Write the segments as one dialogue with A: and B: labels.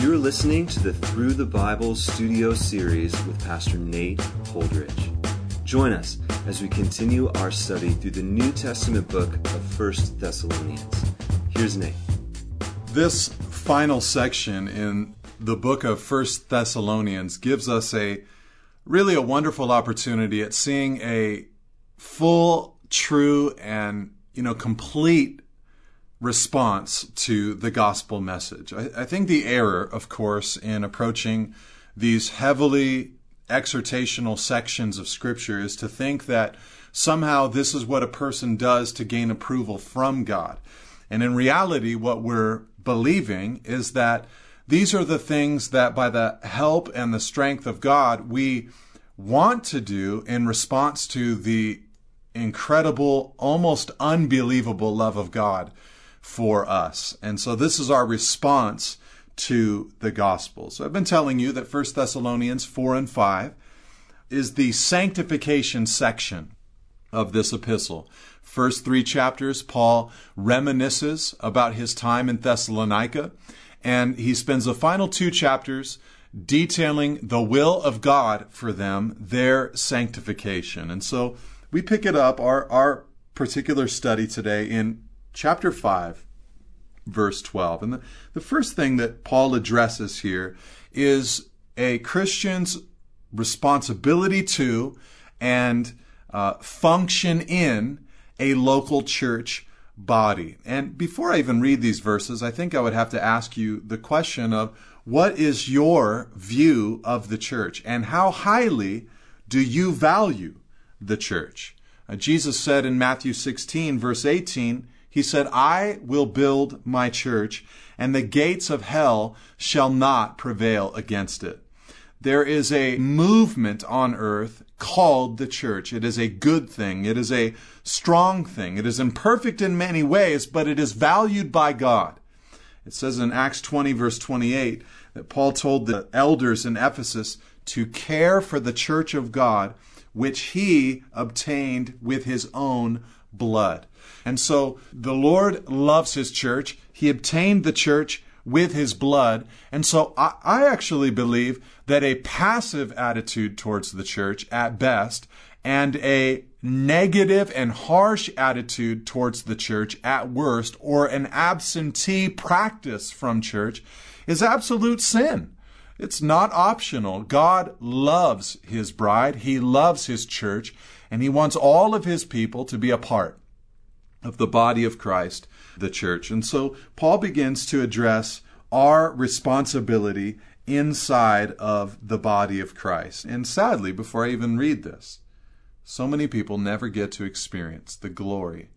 A: You're listening to the Through the Bible studio series with Pastor Nate Holdridge. Join us as we continue our study through the New Testament book of 1 Thessalonians. Here's Nate.
B: This final section in the book of 1 Thessalonians gives us a really a wonderful opportunity at seeing a full, true, and you know complete response to the gospel message. I, I, think the error, of course, in approaching these heavily exhortational sections of Scripture is to think that somehow this is what a person does to gain approval from God. And in reality, what we're believing is that these are the things that, by the help and the strength of God, we want to do in response to the incredible, almost unbelievable love of God for us. And so this is our response to the gospel. So I've been telling you that 1 Thessalonians 4 and 5 is the sanctification section of this epistle. First three chapters, Paul reminisces about his time in Thessalonica, and he spends the final two chapters detailing the will of God for them, their sanctification. And so we pick it up, our, our particular study today, in chapter 5, verse 12. And the, the first thing that Paul addresses here is a Christian's responsibility to and uh, function in a local church body. And before I even read these verses, I think I would have to ask you the question of what is your view of the church and how highly do you value the church? Uh, Jesus said in Matthew 16, verse 18, he said, I will build my church, and the gates of hell shall not prevail against it. There is a movement on earth called the church. It is a good thing. It is a strong thing. It is imperfect in many ways, but it is valued by God. It says in Acts 20, verse 28, that Paul told the elders in Ephesus to care for the church of God, which he obtained with his own blood. And so the Lord loves his church. He obtained the church with his blood. And so I, I, actually believe that a passive attitude towards the church at best and a negative and harsh attitude towards the church at worst or an absentee practice from church is absolute sin. It's not optional. God loves his bride. He loves his church and he wants all of his people to be a part of the body of Christ, the church. And so Paul begins to address our responsibility inside of the body of Christ. And sadly, before I even read this, so many people never get to experience the glory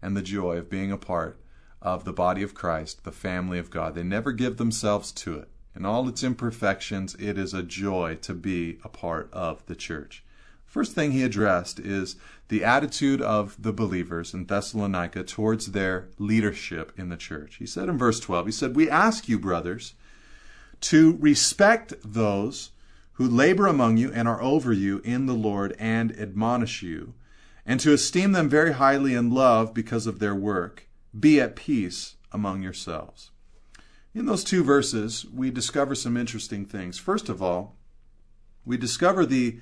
B: and the joy of being a part of the body of Christ, the family of God. They never give themselves to it. In all its imperfections, it is a joy to be a part of the church. First thing he addressed is the attitude of the believers in Thessalonica towards their leadership in the church. He said in verse 12, he said, We ask you, brothers, to respect those who labor among you and are over you in the Lord and admonish you, and to esteem them very highly in love because of their work. Be at peace among yourselves. In those two verses, we discover some interesting things. First of all, we discover the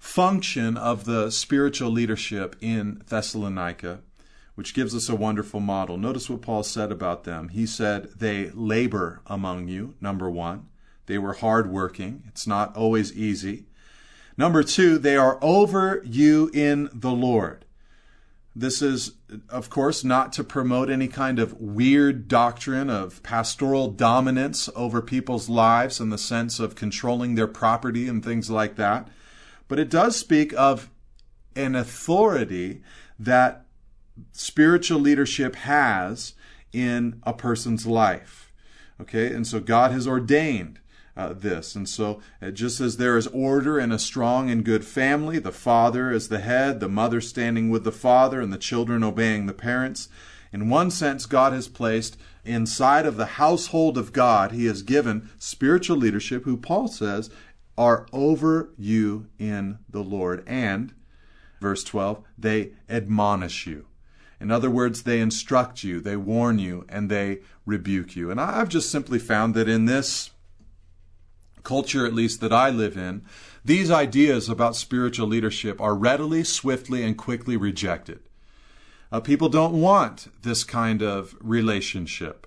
B: function of the spiritual leadership in Thessalonica, which gives us a wonderful model. Notice what Paul said about them. He said, They labor among you, number one. They were hardworking. It's not always easy. Number two, they are over you in the Lord. This is, of course, not to promote any kind of weird doctrine of pastoral dominance over people's lives in the sense of controlling their property and things like that but it does speak of an authority that spiritual leadership has in a person's life. Okay, and so God has ordained uh, this. And so, uh, just as there is order in a strong and good family, the father is the head, the mother standing with the father, and the children obeying the parents, in one sense, God has placed inside of the household of God, He has given spiritual leadership, who Paul says are over you in the Lord. And, verse 12, they admonish you. In other words, they instruct you, they warn you, and they rebuke you. And I've just simply found that in this culture, at least that I live in, these ideas about spiritual leadership are readily, swiftly, and quickly rejected. Uh, people don't want this kind of relationship.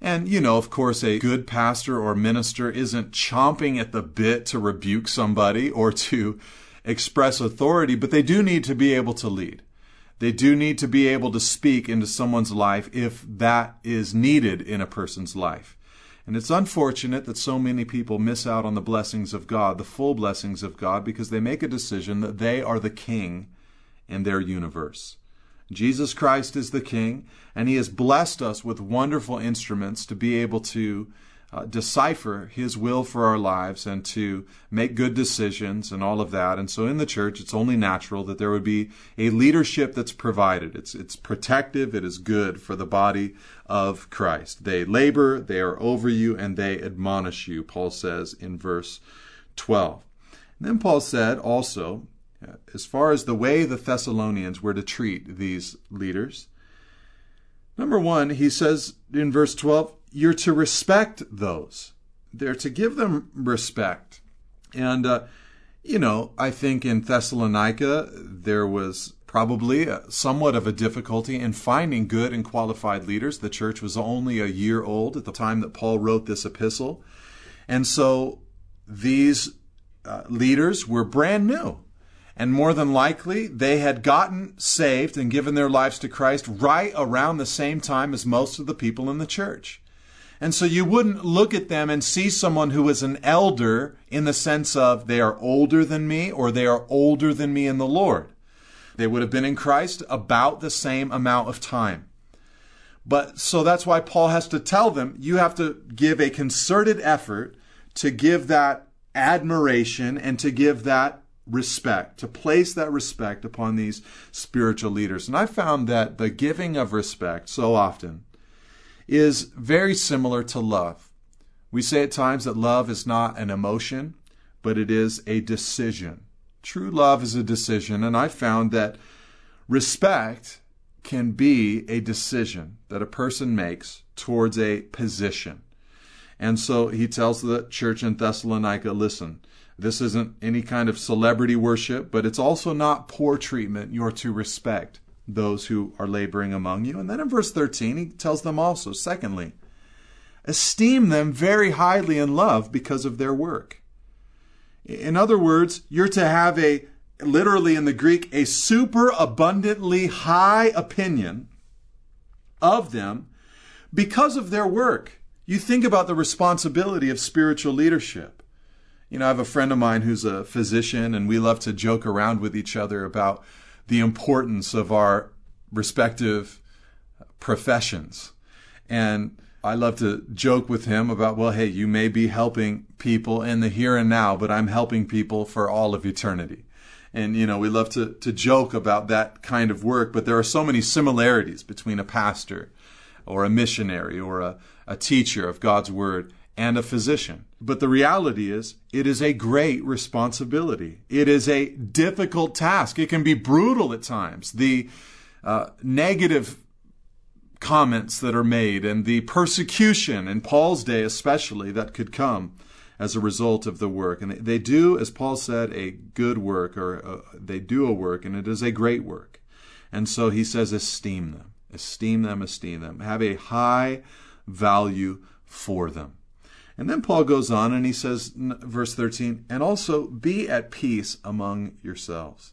B: And, you know, of course, a good pastor or minister isn't chomping at the bit to rebuke somebody or to express authority, but they do need to be able to lead. They do need to be able to speak into someone's life if that is needed in a person's life. And it's unfortunate that so many people miss out on the blessings of God, the full blessings of God, because they make a decision that they are the king in their universe. Jesus Christ is the king, and he has blessed us with wonderful instruments to be able to uh, decipher His will for our lives and to make good decisions and all of that. And so in the church, it's only natural that there would be a leadership that's provided. It's, it's protective, it is good for the body of Christ. They labor, they are over you, and they admonish you, Paul says in verse 12. And then Paul said also, as far as the way the Thessalonians were to treat these leaders, number one, he says in verse 12, you're to respect those. They're to give them respect. And, uh, you know, I think in Thessalonica, there was probably a, somewhat of a difficulty in finding good and qualified leaders. The church was only a year old at the time that Paul wrote this epistle. And so these uh, leaders were brand new. And more than likely, they had gotten saved and given their lives to Christ right around the same time as most of the people in the church. And so you wouldn't look at them and see someone who is an elder in the sense of they are older than me or they are older than me in the Lord. They would have been in Christ about the same amount of time. But so that's why Paul has to tell them you have to give a concerted effort to give that admiration and to give that respect, to place that respect upon these spiritual leaders. And I found that the giving of respect so often is very similar to love. We say at times that love is not an emotion, but it is a decision. True love is a decision, and I found that respect can be a decision that a person makes towards a position. And so he tells the church in Thessalonica listen, this isn't any kind of celebrity worship, but it's also not poor treatment. You're to respect those who are laboring among you. And then in verse 13, he tells them also, secondly, esteem them very highly in love because of their work. In other words, you're to have a, literally in the Greek, a super abundantly high opinion of them because of their work. You think about the responsibility of spiritual leadership. You know, I have a friend of mine who's a physician, and we love to joke around with each other about the importance of our respective professions. And I love to joke with him about, well, hey, you may be helping people in the here and now, but I'm helping people for all of eternity. And, you know, we love to, to joke about that kind of work, but there are so many similarities between a pastor or a missionary or a, a teacher of God's word and a physician. But the reality is, it is a great responsibility. It is a difficult task. It can be brutal at times. The uh, negative comments that are made and the persecution in Paul's day, especially, that could come as a result of the work. And they do, as Paul said, a good work, or uh, they do a work, and it is a great work. And so he says, esteem them, esteem them, esteem them, have a high value for them. And then Paul goes on and he says, verse 13, and also be at peace among yourselves.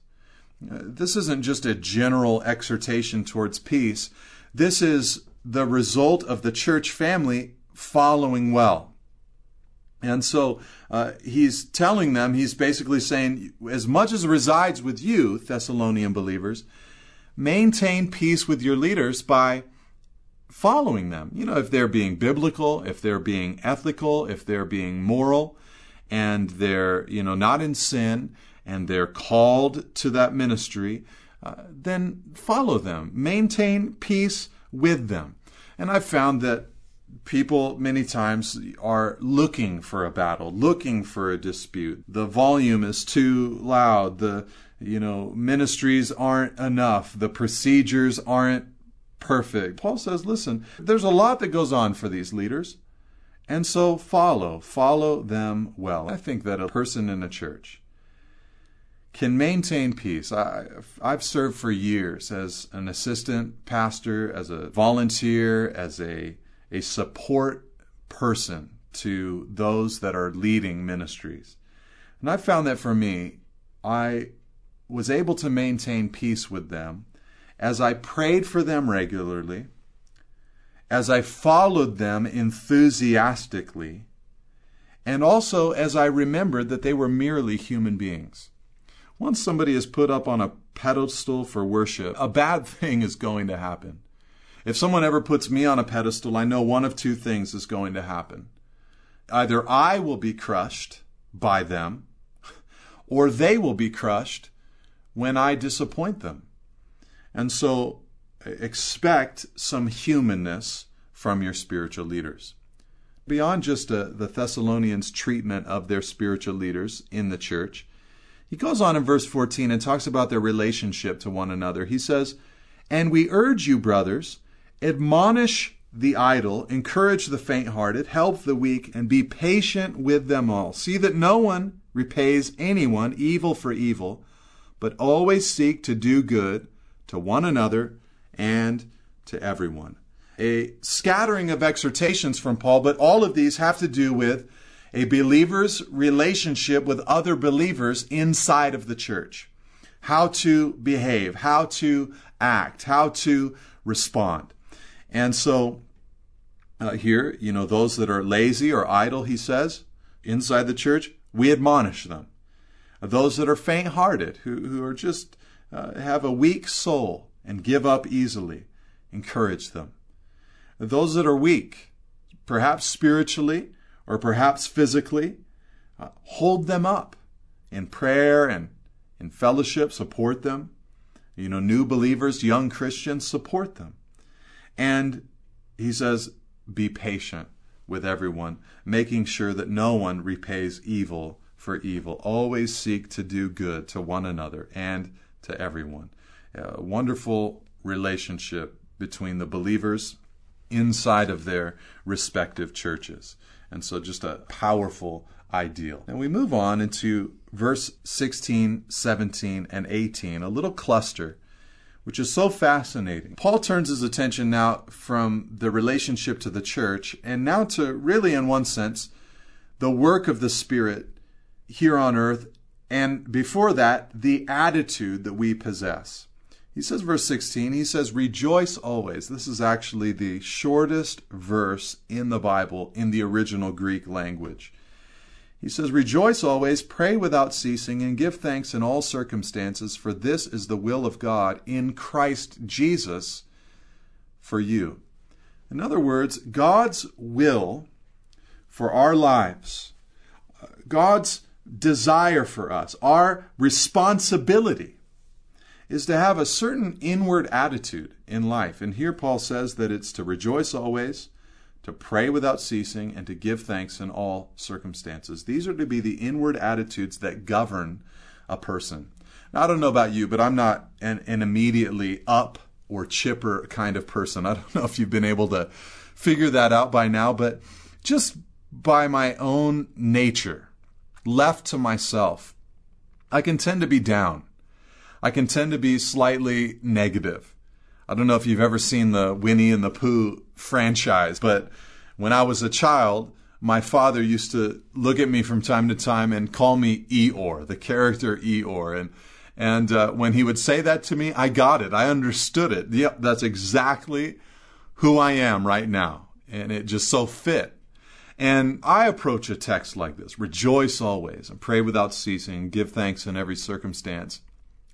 B: Uh, this isn't just a general exhortation towards peace. This is the result of the church family following well. And so uh, he's telling them, he's basically saying, as much as resides with you, Thessalonian believers, maintain peace with your leaders by following them. You know, if they're being biblical, if they're being ethical, if they're being moral, and they're, you know, not in sin, and they're called to that ministry, uh, then follow them. Maintain peace with them. And I've found that people many times are looking for a battle, looking for a dispute. The volume is too loud. The, you know, ministries aren't enough. The procedures aren't perfect. Paul says, listen, there's a lot that goes on for these leaders. And so follow, follow them well. I think that a person in a church can maintain peace. I, have served for years as an assistant pastor, as a volunteer, as a, a support person to those that are leading ministries. And I found that for me, I was able to maintain peace with them as I prayed for them regularly, as I followed them enthusiastically, and also as I remembered that they were merely human beings. Once somebody is put up on a pedestal for worship, a bad thing is going to happen. If someone ever puts me on a pedestal, I know one of two things is going to happen. Either I will be crushed by them, or they will be crushed when I disappoint them. And so expect some humanness from your spiritual leaders. Beyond just uh, the Thessalonians' treatment of their spiritual leaders in the church, he goes on in verse 14 and talks about their relationship to one another. He says, And we urge you, brothers, admonish the idle, encourage the faint hearted, help the weak, and be patient with them all. See that no one repays anyone evil for evil, but always seek to do good to one another and to everyone. A scattering of exhortations from Paul, but all of these have to do with a believer's relationship with other believers inside of the church. How to behave, how to act, how to respond. And so uh, here, you know, those that are lazy or idle, he says, inside the church, we admonish them. Those that are faint hearted, who, who are just uh, have a weak soul and give up easily, encourage them. Those that are weak, perhaps spiritually or perhaps physically, uh, hold them up in prayer and in fellowship, support them. You know, new believers, young Christians, support them. And he says, be patient with everyone, making sure that no one repays evil for evil. Always seek to do good to one another and to everyone. A wonderful relationship between the believers inside of their respective churches. And so, just a powerful ideal. And we move on into verse 16, 17, and 18, a little cluster which is so fascinating. Paul turns his attention now from the relationship to the church and now to really, in one sense, the work of the Spirit here on earth, and before that, the attitude that we possess. He says, verse 16, he says, Rejoice always. This is actually the shortest verse in the Bible in the original Greek language. He says, Rejoice always, pray without ceasing, and give thanks in all circumstances, for this is the will of God in Christ Jesus for you. In other words, God's will for our lives, uh, God's desire for us, our responsibility, is to have a certain inward attitude in life. And here Paul says that it's to rejoice always, to pray without ceasing, and to give thanks in all circumstances. These are to be the inward attitudes that govern a person. Now, I don't know about you, but I'm not an, an immediately up or chipper kind of person. I don't know if you've been able to figure that out by now, but just by my own nature, left to myself, I can tend to be down. I can tend to be slightly negative. I don't know if you've ever seen the Winnie and the Pooh franchise, but when I was a child, my father used to look at me from time to time and call me Eeyore, the character Eeyore. And, and uh, when he would say that to me, I got it. I understood it. Yep, that's exactly who I am right now. And it just so fit. And I approach a text like this rejoice always and pray without ceasing, give thanks in every circumstance.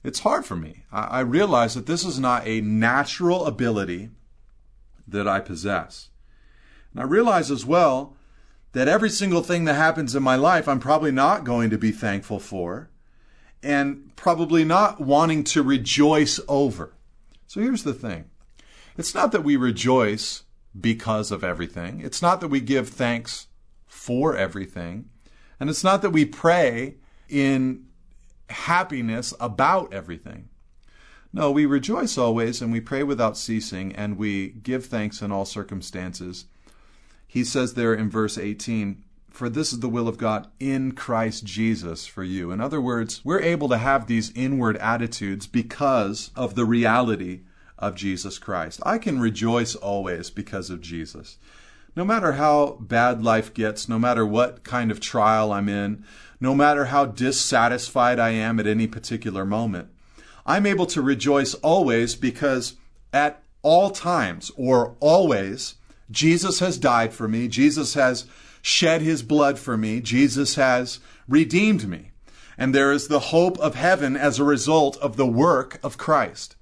B: It's hard for me. I, I realize that this is not a natural ability that I possess. And I realize as well that every single thing that happens in my life, I'm probably not going to be thankful for and probably not wanting to rejoice over. So here's the thing it's not that we rejoice because of everything, it's not that we give thanks for everything, and it's not that we pray in happiness about everything. No, we rejoice always, and we pray without ceasing, and we give thanks in all circumstances. He says there in verse 18, For this is the will of God in Christ Jesus for you. In other words, we're able to have these inward attitudes because of the reality of Jesus Christ. I can rejoice always because of Jesus. No matter how bad life gets, no matter what kind of trial I'm in, no matter how dissatisfied I am at any particular moment, I'm able to rejoice always because at all times or always, Jesus has died for me. Jesus has shed his blood for me. Jesus has redeemed me. And there is the hope of heaven as a result of the work of Christ.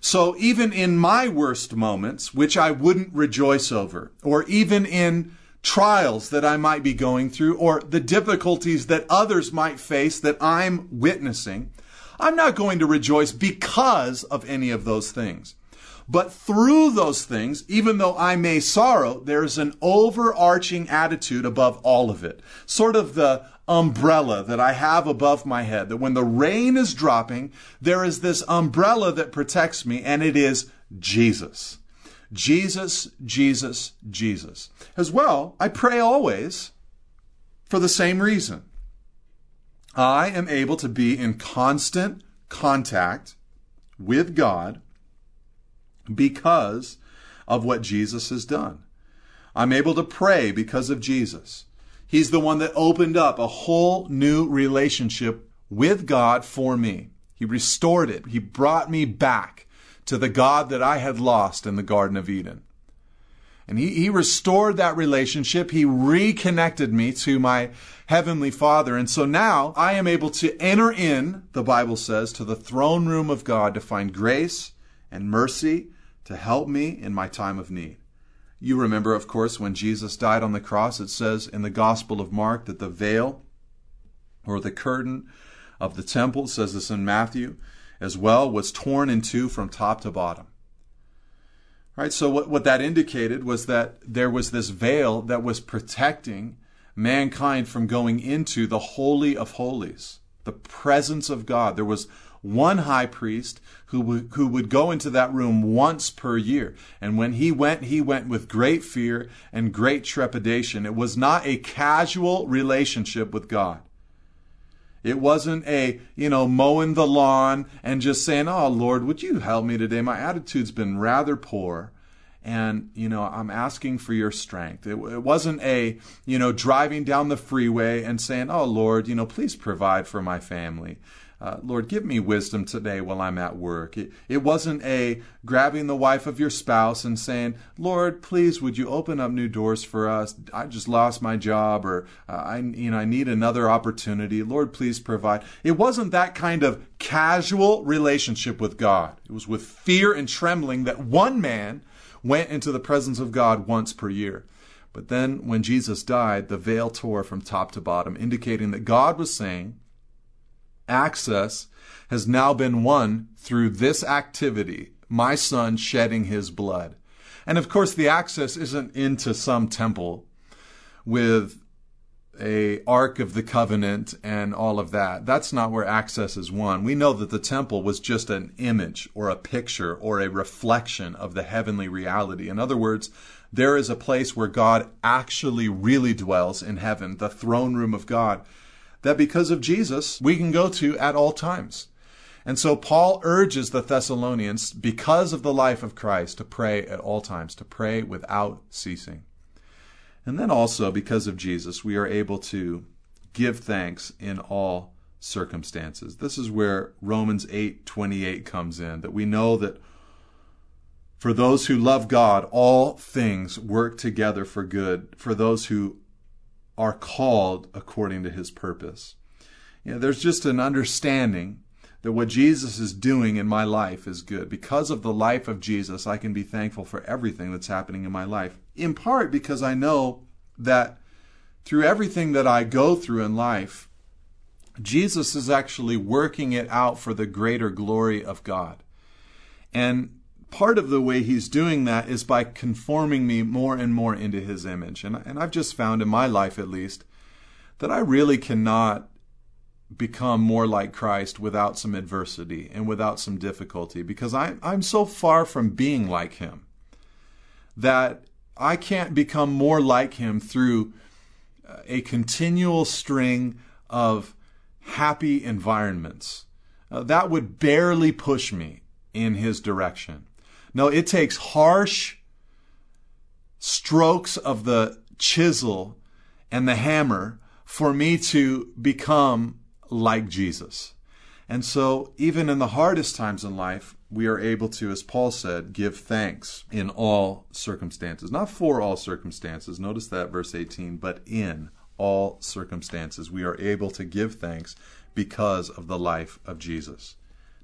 B: So even in my worst moments, which I wouldn't rejoice over, or even in trials that I might be going through, or the difficulties that others might face that I'm witnessing, I'm not going to rejoice because of any of those things. But through those things, even though I may sorrow, there's an overarching attitude above all of it. Sort of the umbrella that I have above my head. That when the rain is dropping, there is this umbrella that protects me, and it is Jesus. Jesus, Jesus, Jesus. As well, I pray always for the same reason. I am able to be in constant contact with God because of what Jesus has done. I'm able to pray because of Jesus. He's the one that opened up a whole new relationship with God for me. He restored it. He brought me back to the God that I had lost in the Garden of Eden. And he, he restored that relationship. He reconnected me to my Heavenly Father. And so now I am able to enter in, the Bible says, to the throne room of God to find grace and mercy to help me in my time of need. You remember, of course, when Jesus died on the cross, it says in the Gospel of Mark that the veil or the curtain of the temple, says this in Matthew as well, was torn in two from top to bottom. Right? So what, what that indicated was that there was this veil that was protecting mankind from going into the Holy of Holies, the presence of God. There was one high priest who would, who would go into that room once per year. And when he went, he went with great fear and great trepidation. It was not a casual relationship with God. It wasn't a, you know, mowing the lawn and just saying, Oh, Lord, would you help me today? My attitude's been rather poor and you know i'm asking for your strength it, it, wasn't a you know driving down the freeway and saying oh lord you know please provide for my family uh, Lord, give me wisdom today while I'm at work. It, it wasn't a grabbing the wife of your spouse and saying, Lord, please, would you open up new doors for us? I just lost my job, or uh, I, you know, I need another opportunity. Lord, please provide. It wasn't that kind of casual relationship with God. It was with fear and trembling that one man went into the presence of God once per year. But then, when Jesus died, the veil tore from top to bottom, indicating that God was saying, access has now been won through this activity, my son shedding his blood. And of course, the access isn't into some temple with a ark of the covenant and all of that. That's not where access is won. We know that the temple was just an image or a picture or a reflection of the heavenly reality. In other words, there is a place where God actually really dwells in heaven, the throne room of God that because of Jesus, we can go to at all times. And so Paul urges the Thessalonians, because of the life of Christ, to pray at all times, to pray without ceasing. And then also, because of Jesus, we are able to give thanks in all circumstances. This is where Romans 8:28 comes in, that we know that for those who love God, all things work together for good, for those who are called according to his purpose. You know, there's just an understanding that what Jesus is doing in my life is good. Because of the life of Jesus, I can be thankful for everything that's happening in my life. In part because I know that through everything that I go through in life, Jesus is actually working it out for the greater glory of God. And part of the way he's doing that is by conforming me more and more into his image. And, and I've just found in my life, at least, that I really cannot become more like Christ without some adversity and without some difficulty because I'm, I'm so far from being like him that I can't become more like him through uh, a continual string of happy environments. Uh, that would barely push me in his direction. No, it takes harsh strokes of the chisel and the hammer for me to become like Jesus. And so, even in the hardest times in life, we are able to, as Paul said, give thanks in all circumstances. Not for all circumstances, notice that verse 18, but in all circumstances. We are able to give thanks because of the life of Jesus.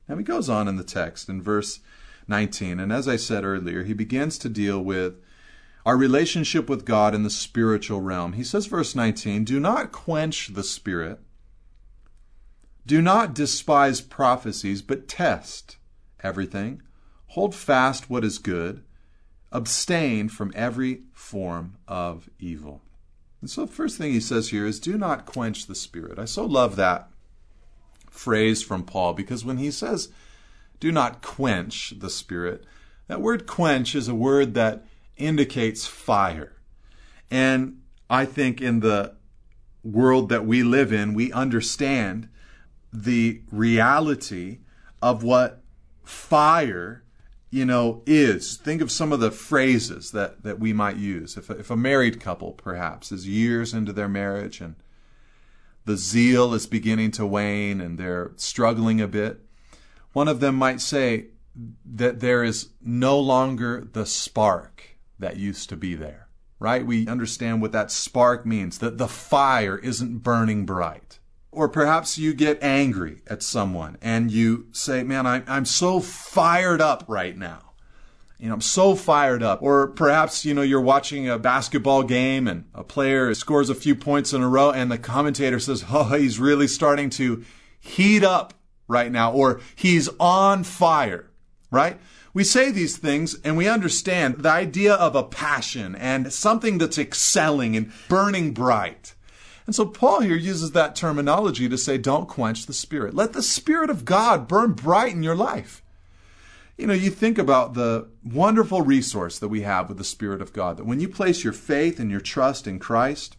B: Now, he goes on in the text in verse 19, and as I said earlier, he begins to deal with our relationship with God in the spiritual realm. He says, verse 19, Do not quench the spirit do not despise prophecies, but test everything. Hold fast what is good. Abstain from every form of evil. And so, the first thing he says here is do not quench the spirit. I so love that phrase from Paul because when he says do not quench the spirit, that word quench is a word that indicates fire. And I think in the world that we live in, we understand the reality of what fire you know is. Think of some of the phrases that that we might use. If if a married couple perhaps is years into their marriage and the zeal is beginning to wane and they're struggling a bit one of them might say that there is no longer the spark that used to be there right we understand what that spark means that the fire isn't burning bright or perhaps you get angry at someone and you say, Man, I, I'm so fired up right now. You know, I'm so fired up. Or perhaps, you know, you're watching a basketball game and a player scores a few points in a row and the commentator says, Oh, he's really starting to heat up right now, or he's on fire, right? We say these things and we understand the idea of a passion and something that's excelling and burning bright. And so Paul here uses that terminology to say, don't quench the Spirit. Let the Spirit of God burn bright in your life. You know, you think about the wonderful resource that we have with the Spirit of God, that when you place your faith and your trust in Christ,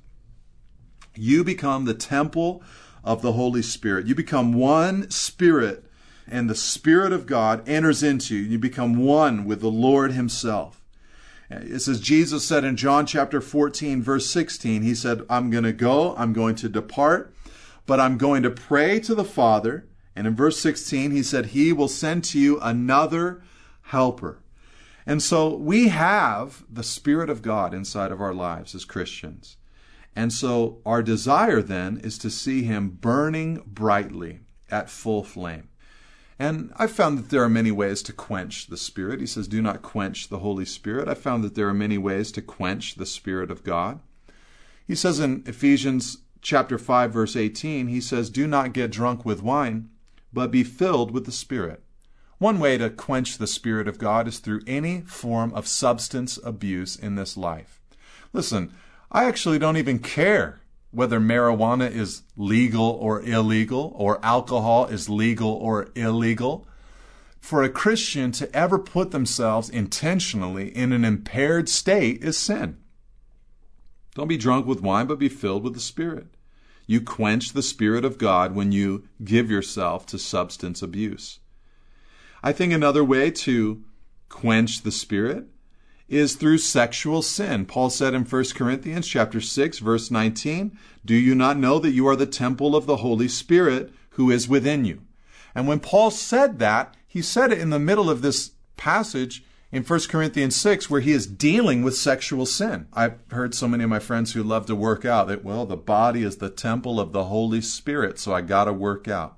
B: you become the temple of the Holy Spirit. You become one spirit, and the Spirit of God enters into you. You become one with the Lord Himself. It says, Jesus said in John chapter 14, verse 16, He said, I'm going to go, I'm going to depart, but I'm going to pray to the Father. And in verse 16, He said, He will send to you another helper. And so we have the Spirit of God inside of our lives as Christians. And so our desire then is to see Him burning brightly at full flame. And I found that there are many ways to quench the Spirit. He says, Do not quench the Holy Spirit. I found that there are many ways to quench the Spirit of God. He says in Ephesians chapter 5 verse 18, he says, "Do not get drunk with wine, but be filled with the Spirit." One way to quench the Spirit of God is through any form of substance abuse in this life. Listen, I actually don't even care whether marijuana is legal or illegal, or alcohol is legal or illegal. For a Christian to ever put themselves intentionally in an impaired state is sin. Don't be drunk with wine, but be filled with the Spirit. You quench the Spirit of God when you give yourself to substance abuse. I think another way to quench the Spirit is through sexual sin. Paul said in 1 Corinthians chapter 6 verse 19, "Do you not know that you are the temple of the Holy Spirit who is within you?" And when Paul said that, he said it in the middle of this passage in 1 Corinthians 6 where he is dealing with sexual sin. I've heard so many of my friends who love to work out that well, the body is the temple of the Holy Spirit, so I got to work out.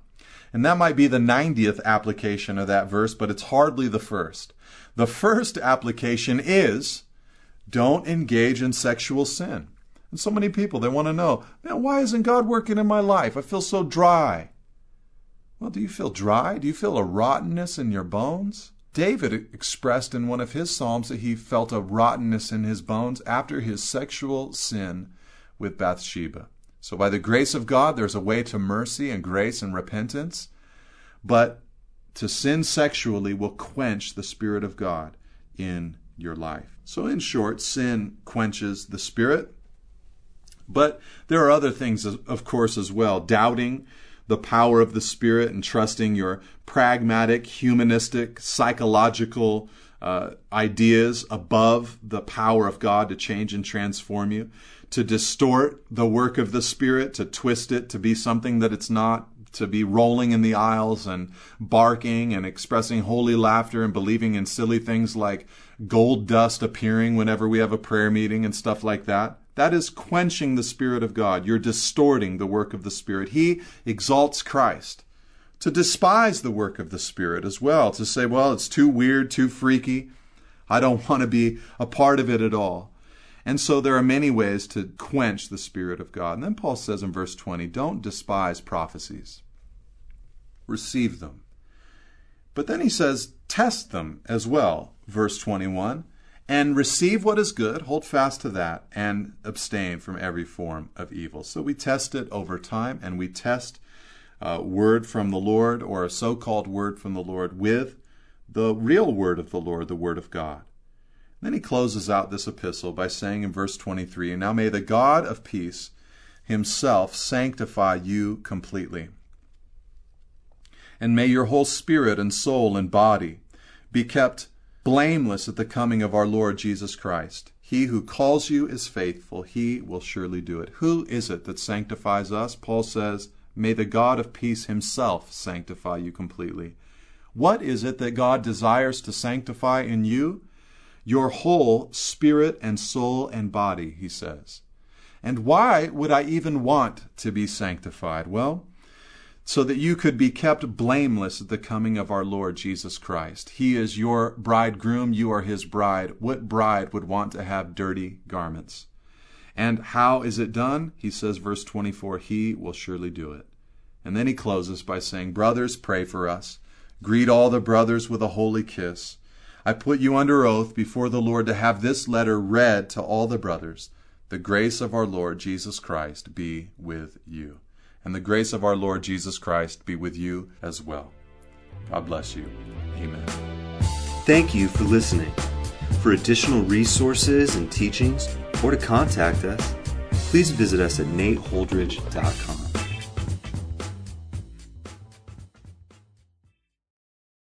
B: And that might be the 90th application of that verse, but it's hardly the first. The first application is don't engage in sexual sin. And so many people, they want to know, man, why isn't God working in my life? I feel so dry. Well, do you feel dry? Do you feel a rottenness in your bones? David expressed in one of his Psalms that he felt a rottenness in his bones after his sexual sin with Bathsheba. So, by the grace of God, there's a way to mercy and grace and repentance. But to sin sexually will quench the Spirit of God in your life. So, in short, sin quenches the Spirit. But there are other things, of course, as well. Doubting the power of the Spirit and trusting your pragmatic, humanistic, psychological uh, ideas above the power of God to change and transform you, to distort the work of the Spirit, to twist it to be something that it's not, to be rolling in the aisles and barking and expressing holy laughter and believing in silly things like gold dust appearing whenever we have a prayer meeting and stuff like that. That is quenching the Spirit of God. You're distorting the work of the Spirit. He exalts Christ. To despise the work of the Spirit as well, to say, well, it's too weird, too freaky. I don't want to be a part of it at all. And so there are many ways to quench the Spirit of God. And then Paul says in verse 20, don't despise prophecies, receive them. But then he says, test them as well. Verse 21 and receive what is good, hold fast to that, and abstain from every form of evil. So we test it over time, and we test uh, word from the Lord or a so called word from the Lord with the real word of the Lord, the word of God. Then he closes out this epistle by saying in verse 23 Now may the God of peace himself sanctify you completely. And may your whole spirit and soul and body be kept blameless at the coming of our Lord Jesus Christ. He who calls you is faithful. He will surely do it. Who is it that sanctifies us? Paul says, May the God of peace himself sanctify you completely. What is it that God desires to sanctify in you? Your whole spirit and soul and body, he says. And why would I even want to be sanctified? Well, so that you could be kept blameless at the coming of our Lord Jesus Christ. He is your bridegroom, you are his bride. What bride would want to have dirty garments? And how is it done? He says, verse 24, He will surely do it. And then he closes by saying, Brothers, pray for us. Greet all the brothers with a holy kiss. I put you under oath before the Lord to have this letter read to all the brothers. The grace of our Lord Jesus Christ be with you and the grace of our Lord Jesus Christ be with you as well. God bless you. Amen.
A: Thank you for listening. For additional resources and teachings, or to contact us, please visit us at nateholdridge.com.